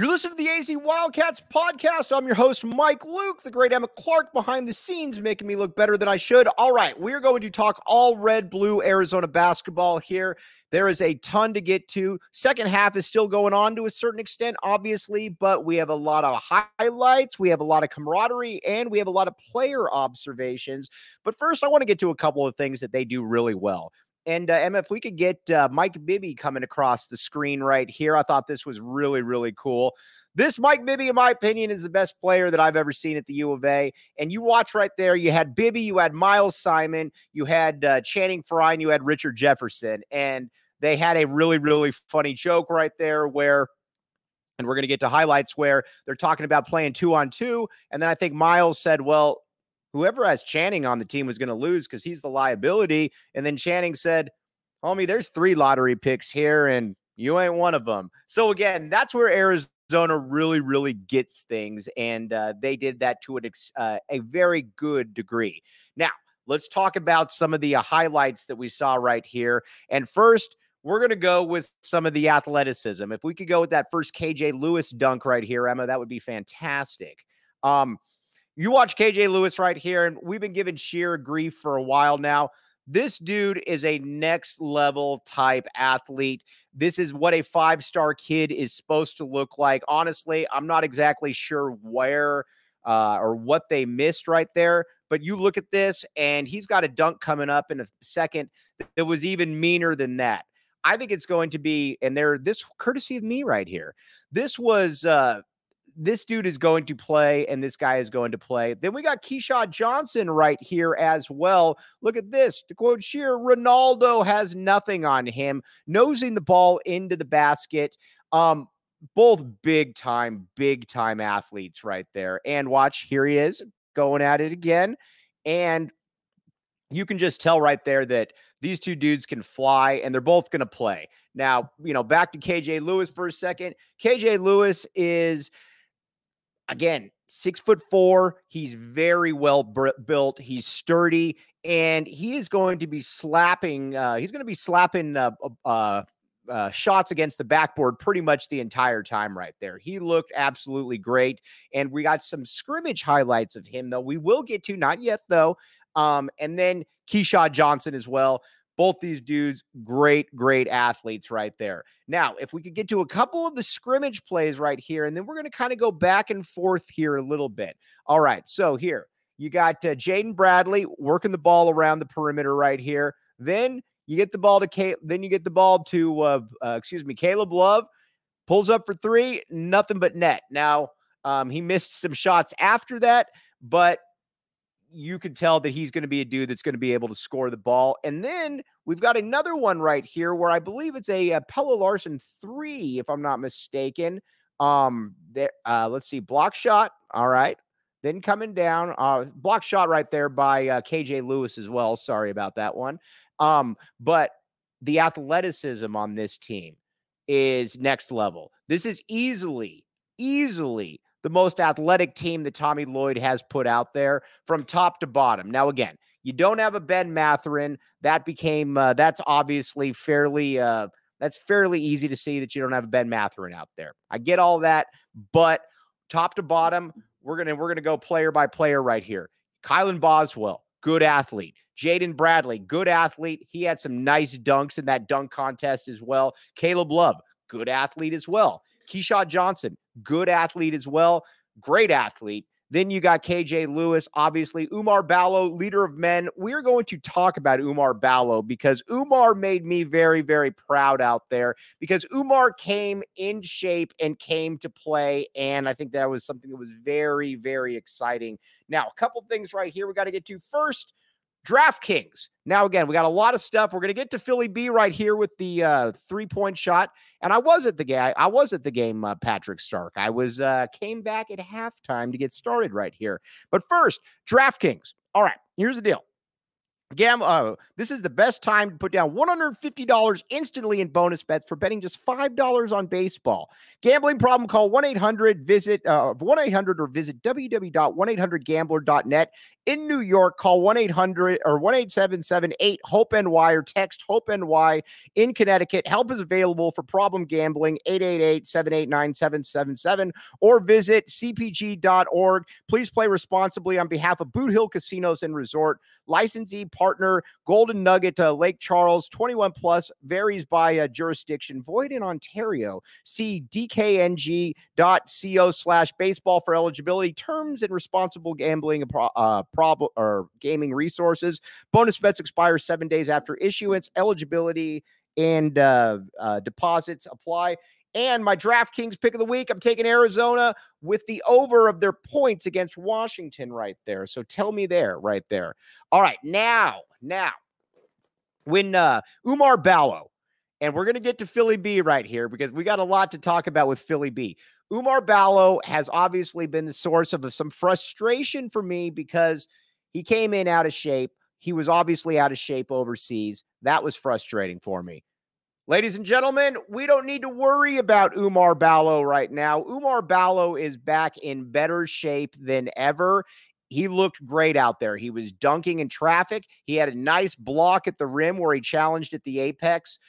You're listening to the AZ Wildcats podcast. I'm your host, Mike Luke, the great Emma Clark behind the scenes, making me look better than I should. All right, we're going to talk all red, blue Arizona basketball here. There is a ton to get to. Second half is still going on to a certain extent, obviously, but we have a lot of highlights, we have a lot of camaraderie, and we have a lot of player observations. But first, I want to get to a couple of things that they do really well. And uh, Emma, if we could get uh, Mike Bibby coming across the screen right here, I thought this was really, really cool. This Mike Bibby, in my opinion, is the best player that I've ever seen at the U of A. And you watch right there, you had Bibby, you had Miles Simon, you had uh, Channing Frye, and you had Richard Jefferson. And they had a really, really funny joke right there where and we're going to get to highlights where they're talking about playing two on two. And then I think Miles said, Well, whoever has Channing on the team was going to lose because he's the liability. And then Channing said, Homie, there's three lottery picks here, and you ain't one of them. So, again, that's where Arizona really, really gets things. And uh, they did that to an uh, a very good degree. Now, let's talk about some of the uh, highlights that we saw right here. And first, we're going to go with some of the athleticism. If we could go with that first KJ Lewis dunk right here, Emma, that would be fantastic. Um, you watch KJ Lewis right here, and we've been giving sheer grief for a while now. This dude is a next level type athlete. This is what a five star kid is supposed to look like. Honestly, I'm not exactly sure where uh, or what they missed right there, but you look at this, and he's got a dunk coming up in a second that was even meaner than that. I think it's going to be, and they're this courtesy of me right here. This was uh, this dude is going to play and this guy is going to play. Then we got Keshad Johnson right here as well. Look at this. To quote Sheer, Ronaldo has nothing on him, nosing the ball into the basket. Um, both big time, big time athletes right there. And watch, here he is going at it again. And you can just tell right there that these two dudes can fly and they're both going to play. Now, you know, back to KJ Lewis for a second. KJ Lewis is again, six foot four. He's very well built. He's sturdy, and he is going to be slapping. Uh, he's going to be slapping uh, uh, uh, shots against the backboard pretty much the entire time right there. He looked absolutely great, and we got some scrimmage highlights of him though. We will get to not yet though. Um, and then Keshad Johnson as well. Both these dudes, great, great athletes right there. Now, if we could get to a couple of the scrimmage plays right here, and then we're going to kind of go back and forth here a little bit. All right. So here you got uh, Jaden Bradley working the ball around the perimeter right here. Then you get the ball to Kate. Then you get the ball to, uh, uh, excuse me, Caleb Love pulls up for three, nothing but net. Now, um, he missed some shots after that, but you could tell that he's going to be a dude that's going to be able to score the ball. And then we've got another one right here where I believe it's a, a Pelle Larsson three, if I'm not mistaken. Um, there, uh, let's see, block shot. All right. Then coming down, uh, block shot right there by uh, KJ Lewis as well. Sorry about that one. Um, but the athleticism on this team is next level. This is easily, easily the most athletic team that Tommy Lloyd has put out there from top to bottom. Now, again, you don't have a Ben Mathurin. That became uh, that's obviously fairly uh, that's fairly easy to see that you don't have a Ben Mathurin out there. I get all that, but top to bottom, we're gonna we're gonna go player by player right here. Kylan Boswell, good athlete. Jaden Bradley, good athlete. He had some nice dunks in that dunk contest as well. Caleb Love, good athlete as well. Keshad Johnson, good athlete as well. Great athlete. Then you got KJ Lewis, obviously. Oumar Ballo, leader of men. We're going to talk about Oumar Ballo because Oumar made me very, very proud out there because Oumar came in shape and came to play. And I think that was something that was very, very exciting. Now, a couple things right here we got to get to. First, DraftKings. Now, again, we got a lot of stuff. We're going to get to Philly B right here with the uh, three point shot. And I was at the game. I was at the game, uh, Patrick Stark. I was uh, came back at halftime to get started right here. But first, DraftKings. All right, here's the deal. Gam, uh, this is the best time to put down $150 instantly in bonus bets for betting just $5 on baseball. Gambling problem, call 1 800 visit uh, 1 800 or visit www.1800gambler.net. In New York, call 1 800 or 1 877 HOPE NY or text HOPE NY. In Connecticut, help is available for problem gambling 888 789 777 or visit cpg.org. Please play responsibly on behalf of Boot Hill Casinos and Resort. Licensee partner, Golden Nugget, Lake Charles, 21 plus, varies by uh, jurisdiction. Void in Ontario. See dkng.co slash baseball for eligibility, terms and responsible gambling uh, prob- or gaming resources. Bonus bets expire seven days after issuance. Eligibility and uh, uh, deposits apply. And my DraftKings pick of the week, I'm taking Arizona with the over of their points against Washington right there. So tell me there, right there. All right, now, now, when uh, Oumar Ballo, and we're going to get to Philly B right here because we got a lot to talk about with Philly B. Oumar Ballo has obviously been the source of some frustration for me because he came in out of shape. He was obviously out of shape overseas. That was frustrating for me. Ladies and gentlemen, we don't need to worry about Oumar Ballo right now. Oumar Ballo is back in better shape than ever. He looked great out there. He was dunking in traffic. He had a nice block at the rim where he challenged at the apex.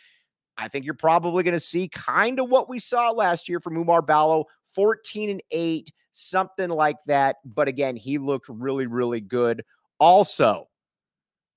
I think you're probably going to see kind of what we saw last year from Oumar Ballo 14 and 8, something like that. But again, he looked really, really good. Also,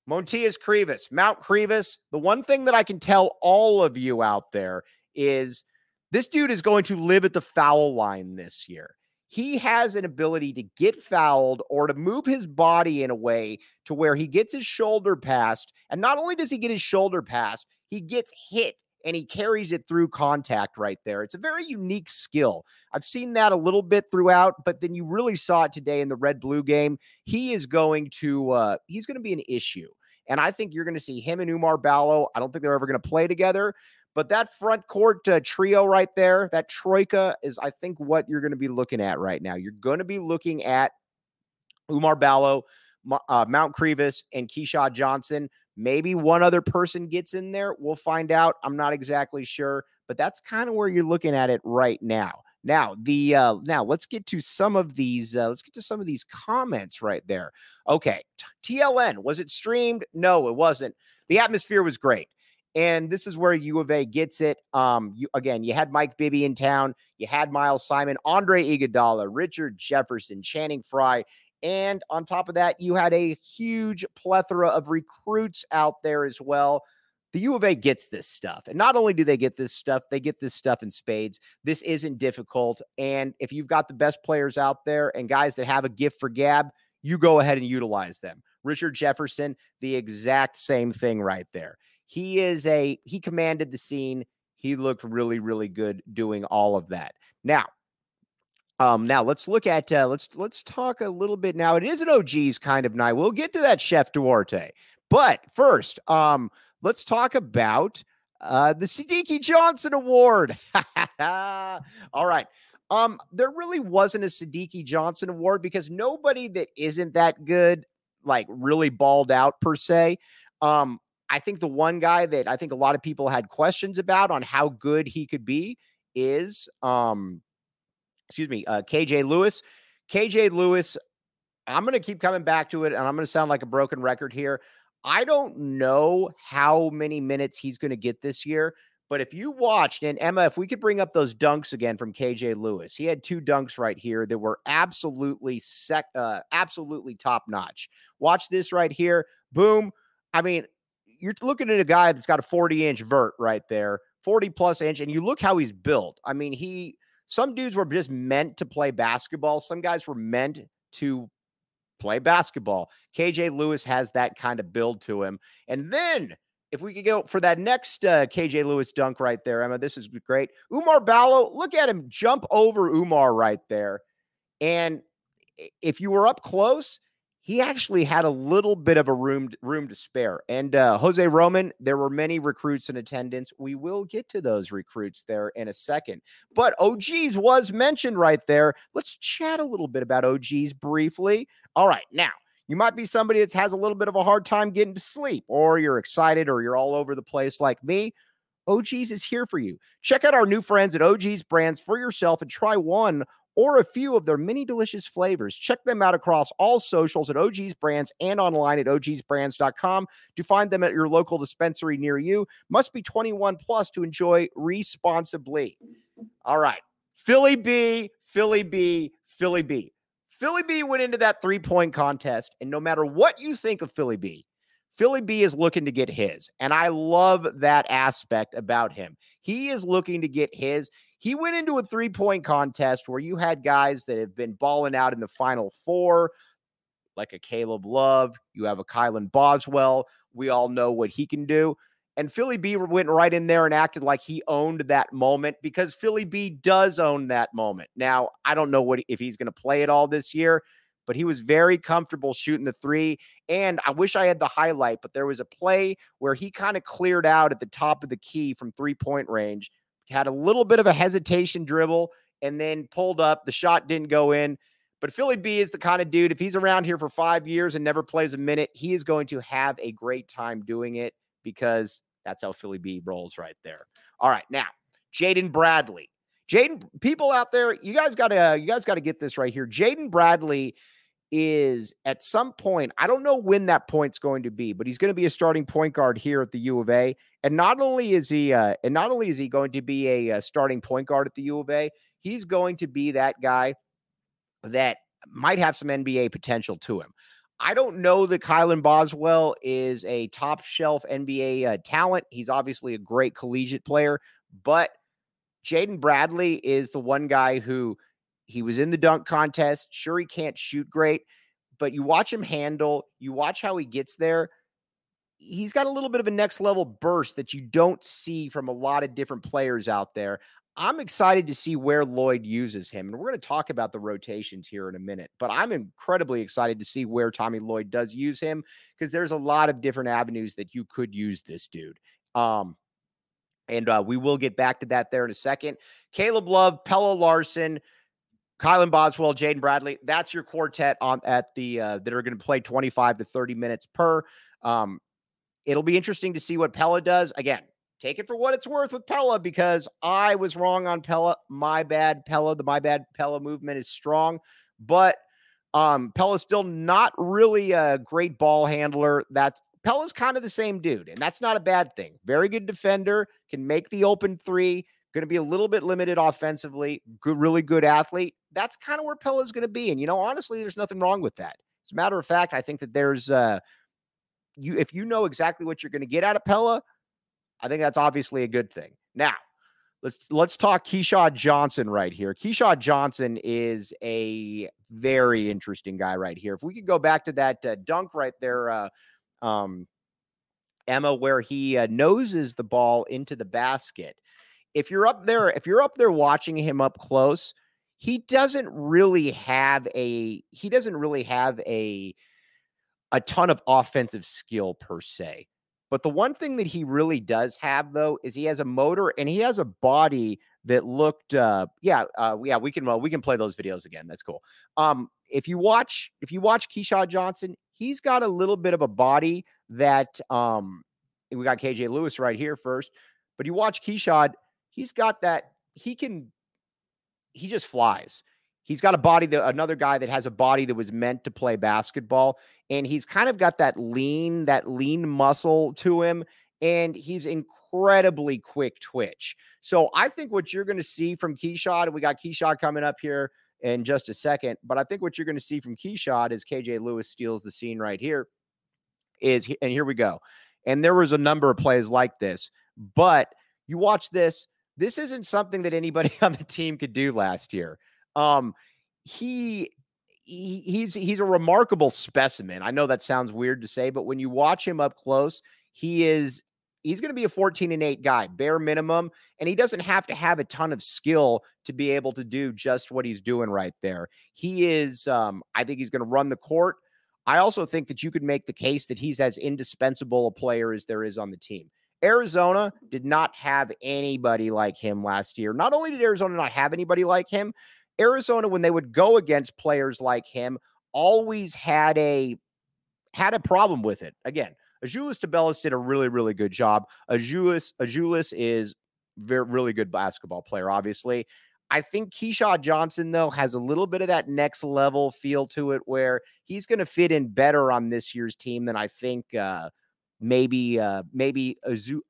Montias Krivas, Mount Krivas. The one thing that I can tell all of you out there is this dude is going to live at the foul line this year. He has an ability to get fouled or to move his body in a way to where he gets his shoulder passed. And not only does he get his shoulder passed, he gets hit and he carries it through contact right there. It's a very unique skill. I've seen that a little bit throughout, but then you really saw it today in the red blue game. He is going to uh, he's going to be an issue. And I think you're going to see him and Oumar Ballo. I don't think they're ever going to play together, but that front court uh, trio right there, that troika is, I think, what you're going to be looking at right now. You're going to be looking at Oumar Ballo, uh, Mount Krivas, and Keshad Johnson. Maybe one other person gets in there. We'll find out. I'm not exactly sure, but that's kind of where you're looking at it right now. Now, the uh now let's get to some of these uh let's get to some of these comments right there. Okay. TLN, was it streamed? No, it wasn't. The atmosphere was great. And this is where U of A gets it. Um, you again, you had Mike Bibby in town, you had Miles Simon, Andre Iguodala, Richard Jefferson, Channing Frye, and on top of that, you had a huge plethora of recruits out there as well. The U of A gets this stuff. And not only do they get this stuff, they get this stuff in spades. This isn't difficult. And if you've got the best players out there and guys that have a gift for gab, you go ahead and utilize them. Richard Jefferson, the exact same thing right there. He is a, he commanded the scene. He looked really, really good doing all of that. Now, um, now let's look at uh, let's let's talk a little bit now. It is an OGeez kind of night. We'll get to that Chef Duarte, but first, um, let's talk about uh, the Sidiki Johnson Award. All right. Um, there really wasn't a Sidiki Johnson Award because nobody that isn't that good, like really balled out per se. Um, I think the one guy that I think a lot of people had questions about on how good he could be is um excuse me, uh, KJ Lewis. KJ Lewis, I'm going to keep coming back to it, and I'm going to sound like a broken record here. I don't know how many minutes he's going to get this year, But if you watched, and Emma, if we could bring up those dunks again from KJ Lewis, he had two dunks right here that were absolutely sec, uh, absolutely top notch. Watch this right here. Boom. I mean, you're looking at a guy that's got a 40 inch vert right there, 40 plus inch, and you look how he's built. I mean, he, some dudes were just meant to play basketball, some guys were meant to play basketball. KJ Lewis has that kind of build to him. And then if we could go for that next uh, KJ Lewis dunk right there, Emma, this is great. Oumar Ballo, look at him jump over Oumar right there. And if you were up close, he actually had a little bit of a room room to spare. And uh, Jose Roman, there were many recruits in attendance. We will get to those recruits there in a second. But OGeez was mentioned right there. Let's chat a little bit about OGeez briefly. All right, now you might be somebody that has a little bit of a hard time getting to sleep, or you're excited, or you're all over the place like me. OGeez is here for you. Check out our new friends at OGeez Brands for yourself and try one or a few of their many delicious flavors. Check them out across all socials at OGeez Brands and online at ogsbrands.com to find them at your local dispensary near you. Must be 21 plus to enjoy responsibly. All right. Philly B, Philly B, Philly B. Philly B went into that three point contest, and no matter what you think of Philly B, Philly B is looking to get his. And I love that aspect about him. He is looking to get his. He went into a three point contest where you had guys that have been balling out in the final four, like a Caleb Love. You have a Kylan Boswell. We all know what he can do. And Philly B went right in there and acted like he owned that moment because Philly B does own that moment. Now, I don't know what if he's going to play it all this year, but he was very comfortable shooting the three. And I wish I had the highlight, but there was a play where he kind of cleared out at the top of the key from three point range, had a little bit of a hesitation dribble, and then pulled up. The shot didn't go in. But Philly B is the kind of dude, if he's around here for five years and never plays a minute, he is going to have a great time doing it because that's how Philly B rolls right there. All right, now Jaden Bradley. Jaden, people out there, you guys got to you guys got to get this right here. Jaden Bradley is at some point, I don't know when that point's going to be, but he's going to be a starting point guard here at the U of A. And not only is he, uh, and not only is he going to be a, a starting point guard at the U of A, he's going to be that guy that might have some NBA potential to him. I don't know that Kylan Boswell is a top shelf NBA uh, talent. He's obviously a great collegiate player, but Jaden Bradley is the one guy who he was in the dunk contest. Sure, he can't shoot great, but you watch him handle, you watch how he gets there. He's got a little bit of a next level burst that you don't see from a lot of different players out there. I'm excited to see where Lloyd uses him. And we're going to talk about the rotations here in a minute, but I'm incredibly excited to see where Tommy Lloyd does use him because there's a lot of different avenues that you could use this dude. Um, and uh, we will get back to that there in a second. Caleb Love, Pelle Larsson, Kylan Boswell, Jaden Bradley. That's your quartet on at the uh, that are going to play 25 to 30 minutes per. Um, it'll be interesting to see what Pella does. Again, take it for what it's worth with Pella because I was wrong on Pella. My bad, Pella. The my bad Pella movement is strong, but um, Pelle's still not really a great ball handler. That's Pelle's kind of the same dude, and that's not a bad thing. Very good defender, can make the open three. Going to be a little bit limited offensively. Good, really good athlete. That's kind of where Pelle's going to be, and you know, honestly, there's nothing wrong with that. As a matter of fact, I think that there's uh, you if you know exactly what you're going to get out of Pelle, I think that's obviously a good thing. Now, let's let's talk Keshad Johnson right here. Keshad Johnson is a very interesting guy right here. If we could go back to that uh, dunk right there, uh, um, Emma, where he uh, noses the ball into the basket. If you're up there, if you're up there watching him up close, he doesn't really have a he doesn't really have a a ton of offensive skill per se. But the one thing that he really does have, though, is he has a motor and he has a body that looked, uh, yeah, uh, yeah, we can, well, we can play those videos again. That's cool. Um, if you watch, if you watch Keshad Johnson, he's got a little bit of a body that, um, we got KJ Lewis right here first, but you watch Keshad, he's got that, he can, he just flies. He's got a body that another guy that has a body that was meant to play basketball. And he's kind of got that lean, that lean muscle to him. and he's incredibly quick twitch. So I think what you're going to see from Keshad, and we got Keshad coming up here in just a second, but I think what you're going to see from Keshad is KJ Lewis steals the scene right here. Is and here we go. And there was a number of plays like this, but you watch this. This isn't something that anybody on the team could do last year. Um, he he, he's he's a remarkable specimen. I know that sounds weird to say, but when you watch him up close, he is he's going to be a 14 and 8 guy, bare minimum, and he doesn't have to have a ton of skill to be able to do just what he's doing right there. He is um I think he's going to run the court. I also think that you could make the case that he's as indispensable a player as there is on the team. Arizona did not have anybody like him last year. Not only did Arizona not have anybody like him, Arizona, when they would go against players like him, always had a had a problem with it. Again, Azuolas Tubelis did a really, really good job. Azuolas, Azuolas is very really good basketball player, obviously. I think Keshad Johnson, though, has a little bit of that next level feel to it where he's going to fit in better on this year's team than I think uh, maybe uh, maybe Azuolas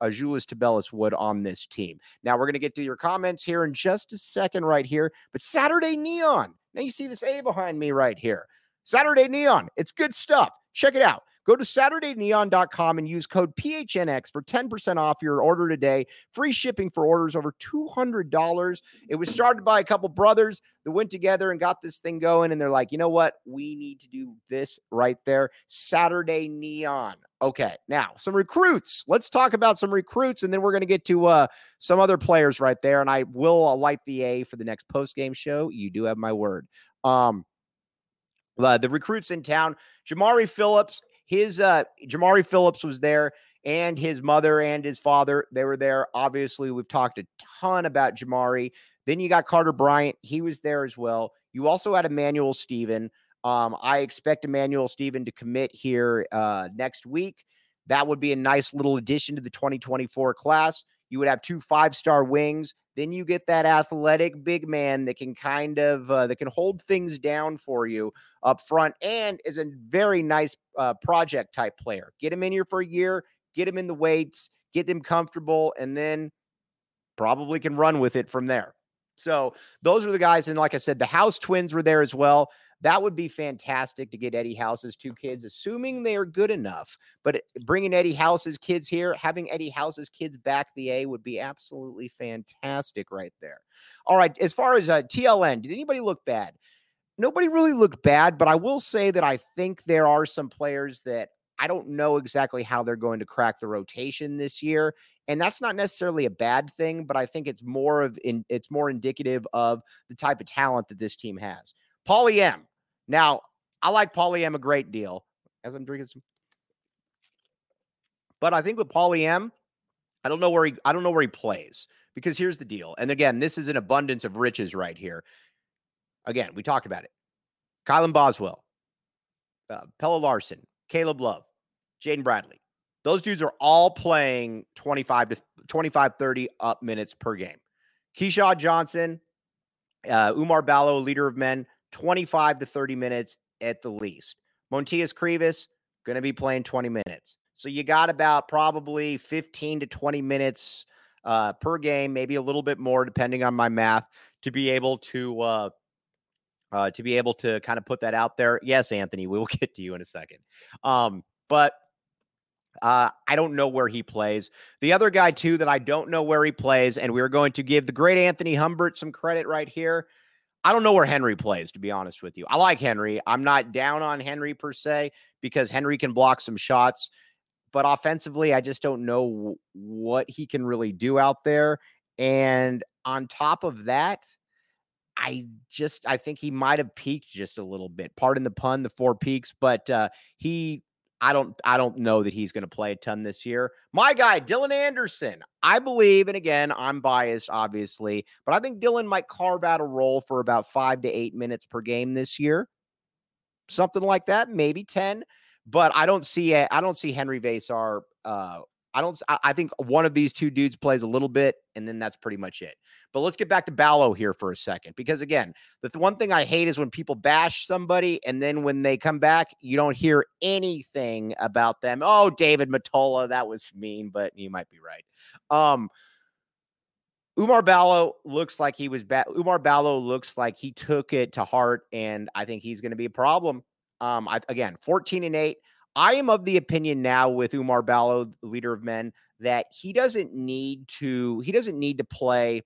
Tubelis would on this team. Now we're going to get to your comments here in just a second, right here. But Saturday Neon. Now you see this A behind me right here. Saturday Neon. It's good stuff. Check it out. Go to SaturdayNeon.com and use code PHNX for 10% off your order today. Free shipping for orders over $200. It was started by a couple brothers that went together and got this thing going. And they're like, you know what? We need to do this right there. Saturday Neon. Okay, now some recruits. Let's talk about some recruits, and then we're going to get to uh, some other players right there. And I will light the A for the next post game show. You do have my word. Um, uh, the recruits in town, Jamari Phillips his uh Jamari Phillips was there and his mother and his father, they were there. Obviously, we've talked a ton about Jamari. Then you got Carter Bryant, he was there as well. You also had Emmanuel Stephen. Um, I expect Emmanuel Stephen to commit here uh, next week. That would be a nice little addition to the 2024 class. You would have two five star wings. Then you get that athletic big man that can kind of uh, that can hold things down for you up front, and is a very nice uh, project type player. Get him in here for a year, get him in the weights, get him comfortable, and then probably can run with it from there. So those are the guys. And like I said, the House twins were there as well. That would be fantastic to get Eddie House's two kids, assuming they are good enough. But bringing Eddie House's kids here, having Eddie House's kids back the A would be absolutely fantastic right there. All right. As far as uh, TLN, did anybody look bad? Nobody really looked bad, but I will say that I think there are some players that I don't know exactly how they're going to crack the rotation this year, and that's not necessarily a bad thing. But I think it's more of in, it's more indicative of the type of talent that this team has. Paulie M. Now, I like Paulie M a great deal as I'm drinking some. But I think with Paulie M, I don't know where he I don't know where he plays because here's the deal. And again, this is an abundance of riches right here. Again, we talked about it. Kylan Boswell, uh, Pelle Larsson, Caleb Love, Jaden Bradley. Those dudes are all playing 25 to 25, 30 up minutes per game. Keshad Johnson, uh, Oumar Ballo, leader of men, 25 to 30 minutes at the least. Montias Krivas going to be playing 20 minutes. So you got about probably 15 to 20 minutes uh, per game, maybe a little bit more depending on my math, to be able to uh, uh, to be able to kind of put that out there. Yes, Anthony, we will get to you in a second. Um, but uh, I don't know where he plays. The other guy, too, that I don't know where he plays, and we're going to give the great Anthony Humbert some credit right here. I don't know where Henry plays, to be honest with you. I like Henry. I'm not down on Henry per se because Henry can block some shots, but offensively, I just don't know what he can really do out there. And on top of that, I just I think he might have peaked just a little bit. Pardon the pun, the four peaks, but uh, he I don't I don't know that he's going to play a ton this year. My guy Dylan Anderson, I believe, and again I'm biased obviously, but I think Dylan might carve out a role for about five to eight minutes per game this year, something like that, maybe ten. But I don't see I don't see Henri Veesaar. Uh, I don't. I think one of these two dudes plays a little bit, and then that's pretty much it. But let's get back to Ballo here for a second, because again, the th- one thing I hate is when people bash somebody, and then when they come back, you don't hear anything about them. Oh, David Matola, that was mean, but you might be right. Um, Oumar Ballo looks like he was bad. Oumar Ballo looks like he took it to heart, and I think he's going to be a problem. Um, I, again, 14 and 8. I am of the opinion now with Oumar Ballo, leader of men, that he doesn't need to he doesn't need to play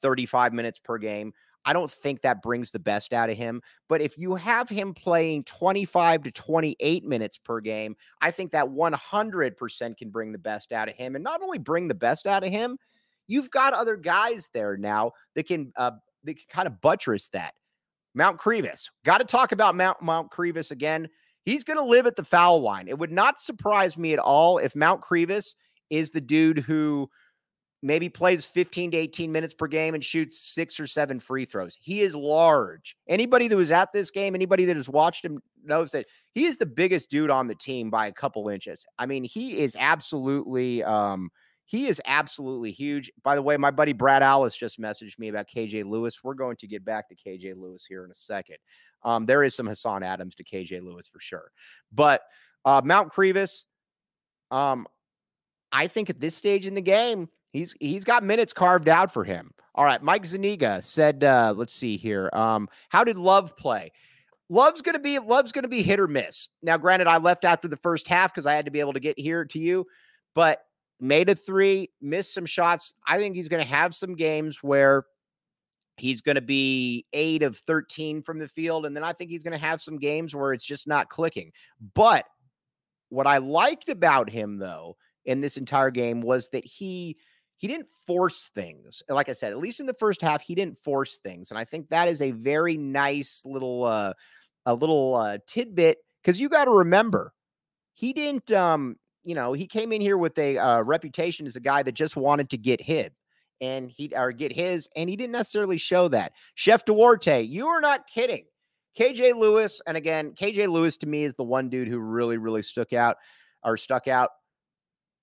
35 minutes per game. I don't think that brings the best out of him. But if you have him playing 25 to 28 minutes per game, I think that 100% can bring the best out of him. And not only bring the best out of him, you've got other guys there now that can uh, that can kind of buttress that. Mount Krivas. Got to talk about Mount Mount Krivas again. He's going to live at the foul line. It would not surprise me at all if Mount Krivas is the dude who maybe plays 15 to 18 minutes per game and shoots six or seven free throws. He is large. Anybody that was at this game, anybody that has watched him knows that he is the biggest dude on the team by a couple inches. I mean, he is absolutely um he is absolutely huge. By the way, my buddy Brad Alice just messaged me about KJ Lewis. We're going to get back to KJ Lewis here in a second. Um, there is some Hassan Adams to KJ Lewis for sure. But uh, Mount Krivas, um, I think at this stage in the game, he's he's got minutes carved out for him. All right, Mike Zaniga said, uh, let's see here. Um, how did Love play? Love's gonna be Love's gonna be hit or miss. Now, granted, I left after the first half because I had to be able to get here to you, but made a three, missed some shots. I think he's gonna have some games where He's going to be eight of 13 from the field. And then I think he's going to have some games where it's just not clicking. But what I liked about him, though, in this entire game was that he he didn't force things. Like I said, at least in the first half, he didn't force things. And I think that is a very nice little uh a little uh tidbit because you got to remember he didn't um you know he came in here with a uh, reputation as a guy that just wanted to get hit and he or get his, and he didn't necessarily show that. Chef Duarte, you are not kidding. KJ Lewis, and again, KJ Lewis to me is the one dude who really, really stuck out or stuck out.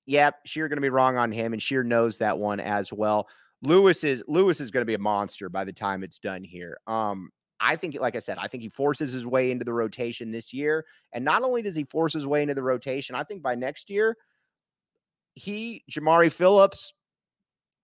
Yep, Sheer going to be wrong on him, and Sheer knows that one as well. Lewis is Lewis is going to be a monster by the time it's done here. Um, I think, like I said, I think he forces his way into the rotation this year, and not only does he force his way into the rotation, I think by next year, he Jamari Phillips,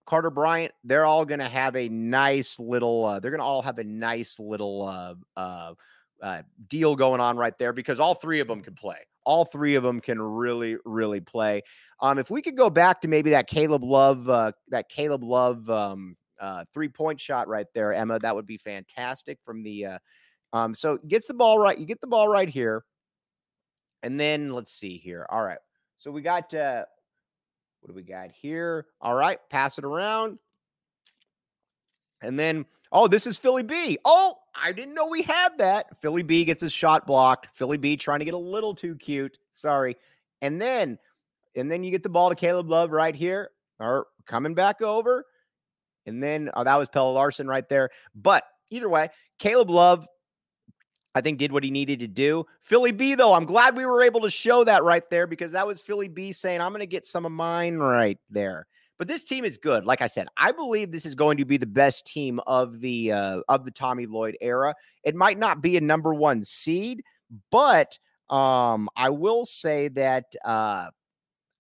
Carter Bryant, they're all going to have a nice little, uh, they're going to all have a nice little uh, uh, uh, deal going on right there because all three of them can play. All three of them can really, really play. Um, if we could go back to maybe that Caleb Love, uh, that Caleb Love um, uh, three point shot right there, Emma, that would be fantastic from the. Uh, um, so gets the ball right. You get the ball right here, and then let's see here. All right, so we got uh, what do we got here? All right, pass it around. And then, oh, this is Philly B. Oh, I didn't know we had that. Philly B gets his shot blocked. Philly B trying to get a little too cute. Sorry. And then, and then you get the ball to Caleb Love right here, or coming back over. And then, oh, that was Pelle Larsson right there. But either way, Caleb Love I think did what he needed to do. Philly B, though, I'm glad we were able to show that right there because that was Philly B saying, I'm going to get some of mine right there. But this team is good. Like I said, I believe this is going to be the best team of the uh, of the Tommy Lloyd era. It might not be a number one seed, but um, I will say that uh,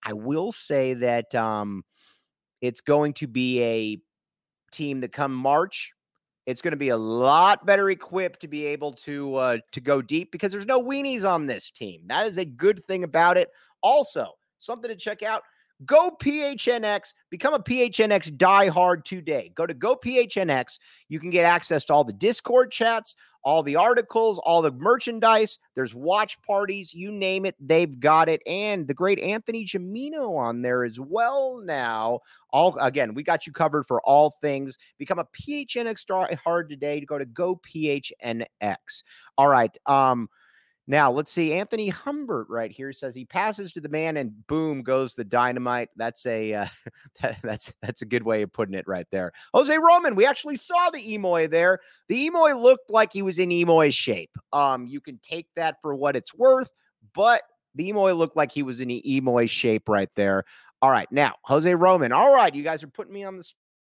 I will say that um, it's going to be a team that come March it's going to be a lot better equipped to be able to uh, to go deep because there's no weenies on this team. That is a good thing about it. Also, something to check out. Go PHNX, become a PHNX diehard today. Go to Go PHNX. You can get access to all the Discord chats, all the articles, all the merchandise. There's watch parties, you name it, they've got it. And the great Anthony Gimino on there as well now. All again, we got you covered for all things. Become a PHNX diehard today to go to Go PHNX. All right. Um, now, let's see. Anthony Humbert right here says he passes to the man and boom goes the dynamite. That's a uh, that, that's that's a good way of putting it right there. Jose Roman, we actually saw the Emoy there. The Emoy looked like he was in Emoy's shape. Um, you can take that for what it's worth, but The Emoy looked like he was in Emoy shape right there. All right. Now, Jose Roman. All right. You guys are putting me on the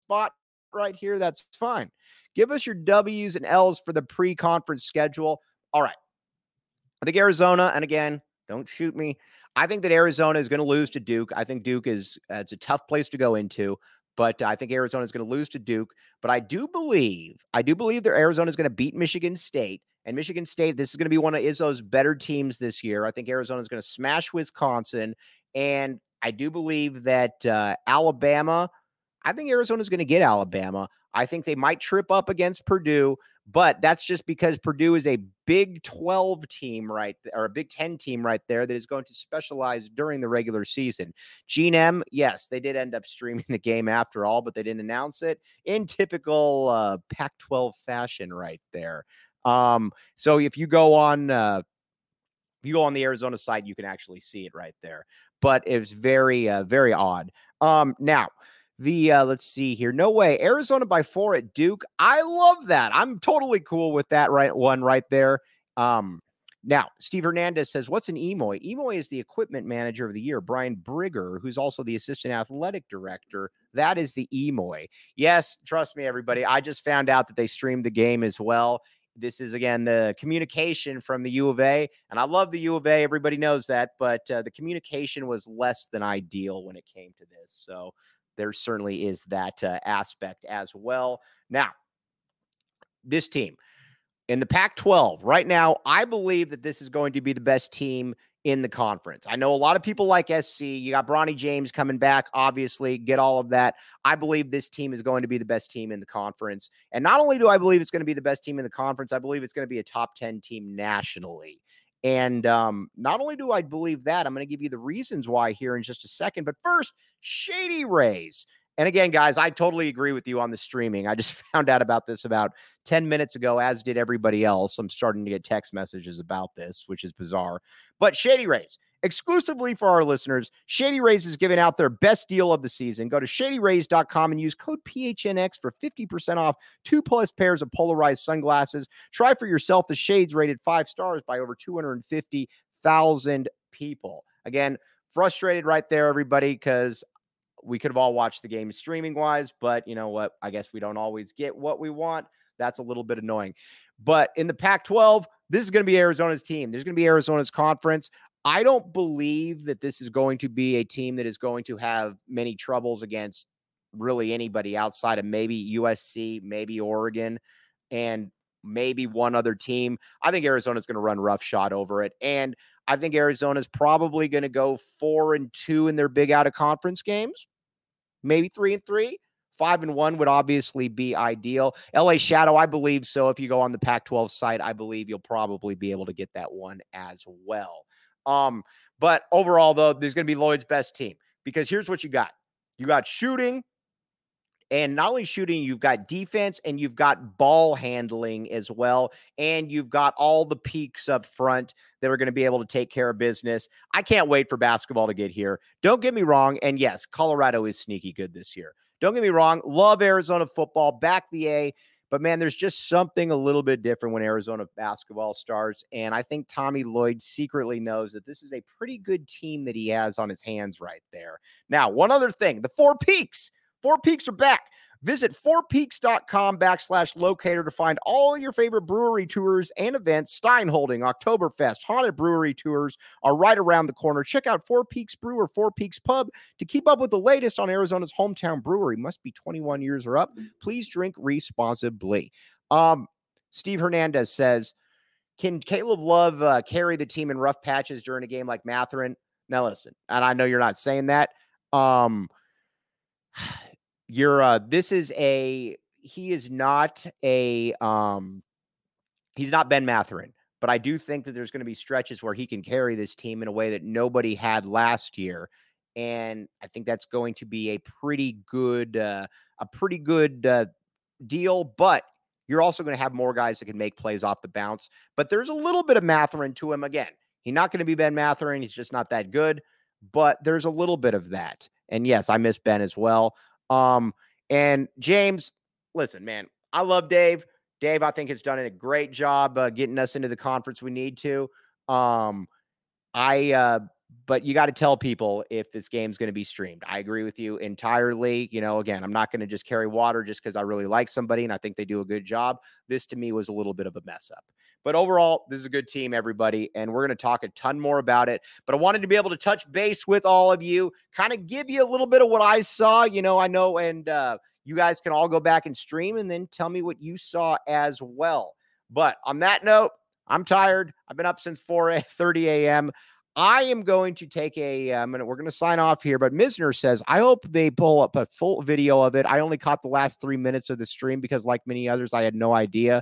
spot right here. That's fine. Give us your W's and L's for the pre conference schedule. All right. I think Arizona, and again, don't shoot me. I think that Arizona is going to lose to Duke. I think Duke is, uh, it's a tough place to go into but I think Arizona is going to lose to Duke. But I do believe, I do believe that Arizona is going to beat Michigan State. And Michigan State, this is going to be one of Izzo's better teams this year. I think Arizona is going to smash Wisconsin. And I do believe that uh, Alabama, I think Arizona is going to get Alabama. I think they might trip up against Purdue, but that's just because Purdue is a Big 12 team right or a Big 10 team right there that is going to specialize during the regular season. Gene M, yes, they did end up streaming the game after all, but they didn't announce it in typical uh, Pac 12 fashion right there. Um, so if you go on uh, you go on the Arizona side, you can actually see it right there. But it was very, uh, very odd. Um, now, the uh, let's see here. No way. Arizona by four at Duke. I love that. I'm totally cool with that right one right there. Um, now, Steve Hernandez says, What's an Emoy? Emoy is the equipment manager of the year. Brian Brigger, who's also the assistant athletic director, that is the Emoy. Yes, trust me, everybody. I just found out that they streamed the game as well. This is again the communication from the U of A, and I love the U of A. Everybody knows that, but uh, the communication was less than ideal when it came to this. So there certainly is that uh, aspect as well. Now, this team in the Pac 12 right now, I believe that this is going to be the best team in the conference. I know a lot of people like SC. You got Bronny James coming back, obviously, get all of that. I believe this team is going to be the best team in the conference. And not only do I believe it's going to be the best team in the conference, I believe it's going to be a top 10 team nationally. And um, not only do I believe that, I'm going to give you the reasons why here in just a second. But first, Shady Rays. And again, guys, I totally agree with you on the streaming. I just found out about this about 10 minutes ago, as did everybody else. I'm starting to get text messages about this, which is bizarre. But Shady Rays, exclusively for our listeners, Shady Rays is giving out their best deal of the season. Go to shadyrays.com and use code PHNX for 50% off two plus pairs of polarized sunglasses. Try for yourself the shades rated five stars by over 250,000 people. Again, frustrated right there, everybody, because we could have all watched the game streaming wise, but you know what? I guess we don't always get what we want. That's a little bit annoying. But in the Pac 12, this is going to be Arizona's team. There's going to be Arizona's conference. I don't believe that this is going to be a team that is going to have many troubles against really anybody outside of maybe USC, maybe Oregon, and maybe one other team. I think Arizona's going to run roughshod over it. And I think Arizona's probably going to go four and two in their big out of conference games maybe three and three. Five and one would obviously be ideal. LA Shadow, I believe so. If you go on the Pac 12 site, I believe you'll probably be able to get that one as well. Um, but overall, though, there's going to be Lloyd's best team because here's what you got you got shooting, and not only shooting, you've got defense and you've got ball handling as well. And you've got all the peaks up front that are going to be able to take care of business. I can't wait for basketball to get here. Don't get me wrong. And yes, Colorado is sneaky good this year. Don't get me wrong. Love Arizona football, back the A. But man, there's just something a little bit different when Arizona basketball starts. And I think Tommy Lloyd secretly knows that this is a pretty good team that he has on his hands right there. Now, one other thing the four peaks. Four Peaks are back. Visit fourpeaks.com backslash locator to find all your favorite brewery tours and events. Steinholding, Oktoberfest, Haunted Brewery tours are right around the corner. Check out Four Peaks Brew or Four Peaks Pub to keep up with the latest on Arizona's hometown brewery. Must be 21 years or up. Please drink responsibly. Um, Steve Hernandez says, Can Caleb Love uh, carry the team in rough patches during a game like Mathurin? Now, listen, and I know you're not saying that. Um, you're uh this is a he is not a um he's not Ben Mathurin, but I do think that there's going to be stretches where he can carry this team in a way that nobody had last year. And I think that's going to be a pretty good uh a pretty good uh deal, but you're also going to have more guys that can make plays off the bounce. But there's a little bit of Mathurin to him again. He's not going to be Ben Mathurin. He's just not that good, but there's a little bit of that. And yes, I miss Ben as well. Um, and James, listen, man, I love Dave. Dave, I think has done a great job uh, getting us into the conference we need to. Um, I uh but you got to tell people if this game's going to be streamed. I agree with you entirely. You know, again, I'm not going to just carry water just because I really like somebody and I think they do a good job. This to me was a little bit of a mess up. But overall, this is a good team, everybody. And we're going to talk a ton more about it. But I wanted to be able to touch base with all of you, kind of give you a little bit of what I saw. You know, I know, and uh, you guys can all go back and stream and then tell me what you saw as well. But on that note, I'm tired. I've been up since 4 30 a.m. I am going to take a. Um, we're going to sign off here, but Misner says, I hope they pull up a full video of it. I only caught the last three minutes of the stream because, like many others, I had no idea.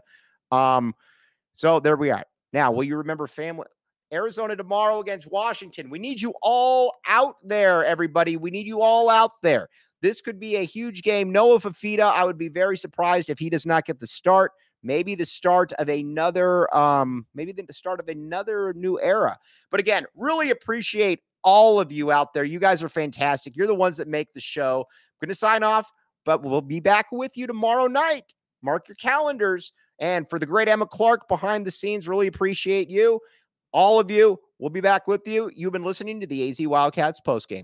Um, so there we are. Now, will you remember family? Arizona tomorrow against Washington. We need you all out there, everybody. We need you all out there. This could be a huge game. Noah Fifita, I would be very surprised if he does not get the start. Maybe the start of another, um, maybe the start of another new era. But again, really appreciate all of you out there. You guys are fantastic. You're the ones that make the show. I'm going to sign off, but we'll be back with you tomorrow night. Mark your calendars. And for the great Emma Clark behind the scenes, really appreciate you. All of you, we'll be back with you. You've been listening to the AZ Wildcats postgame.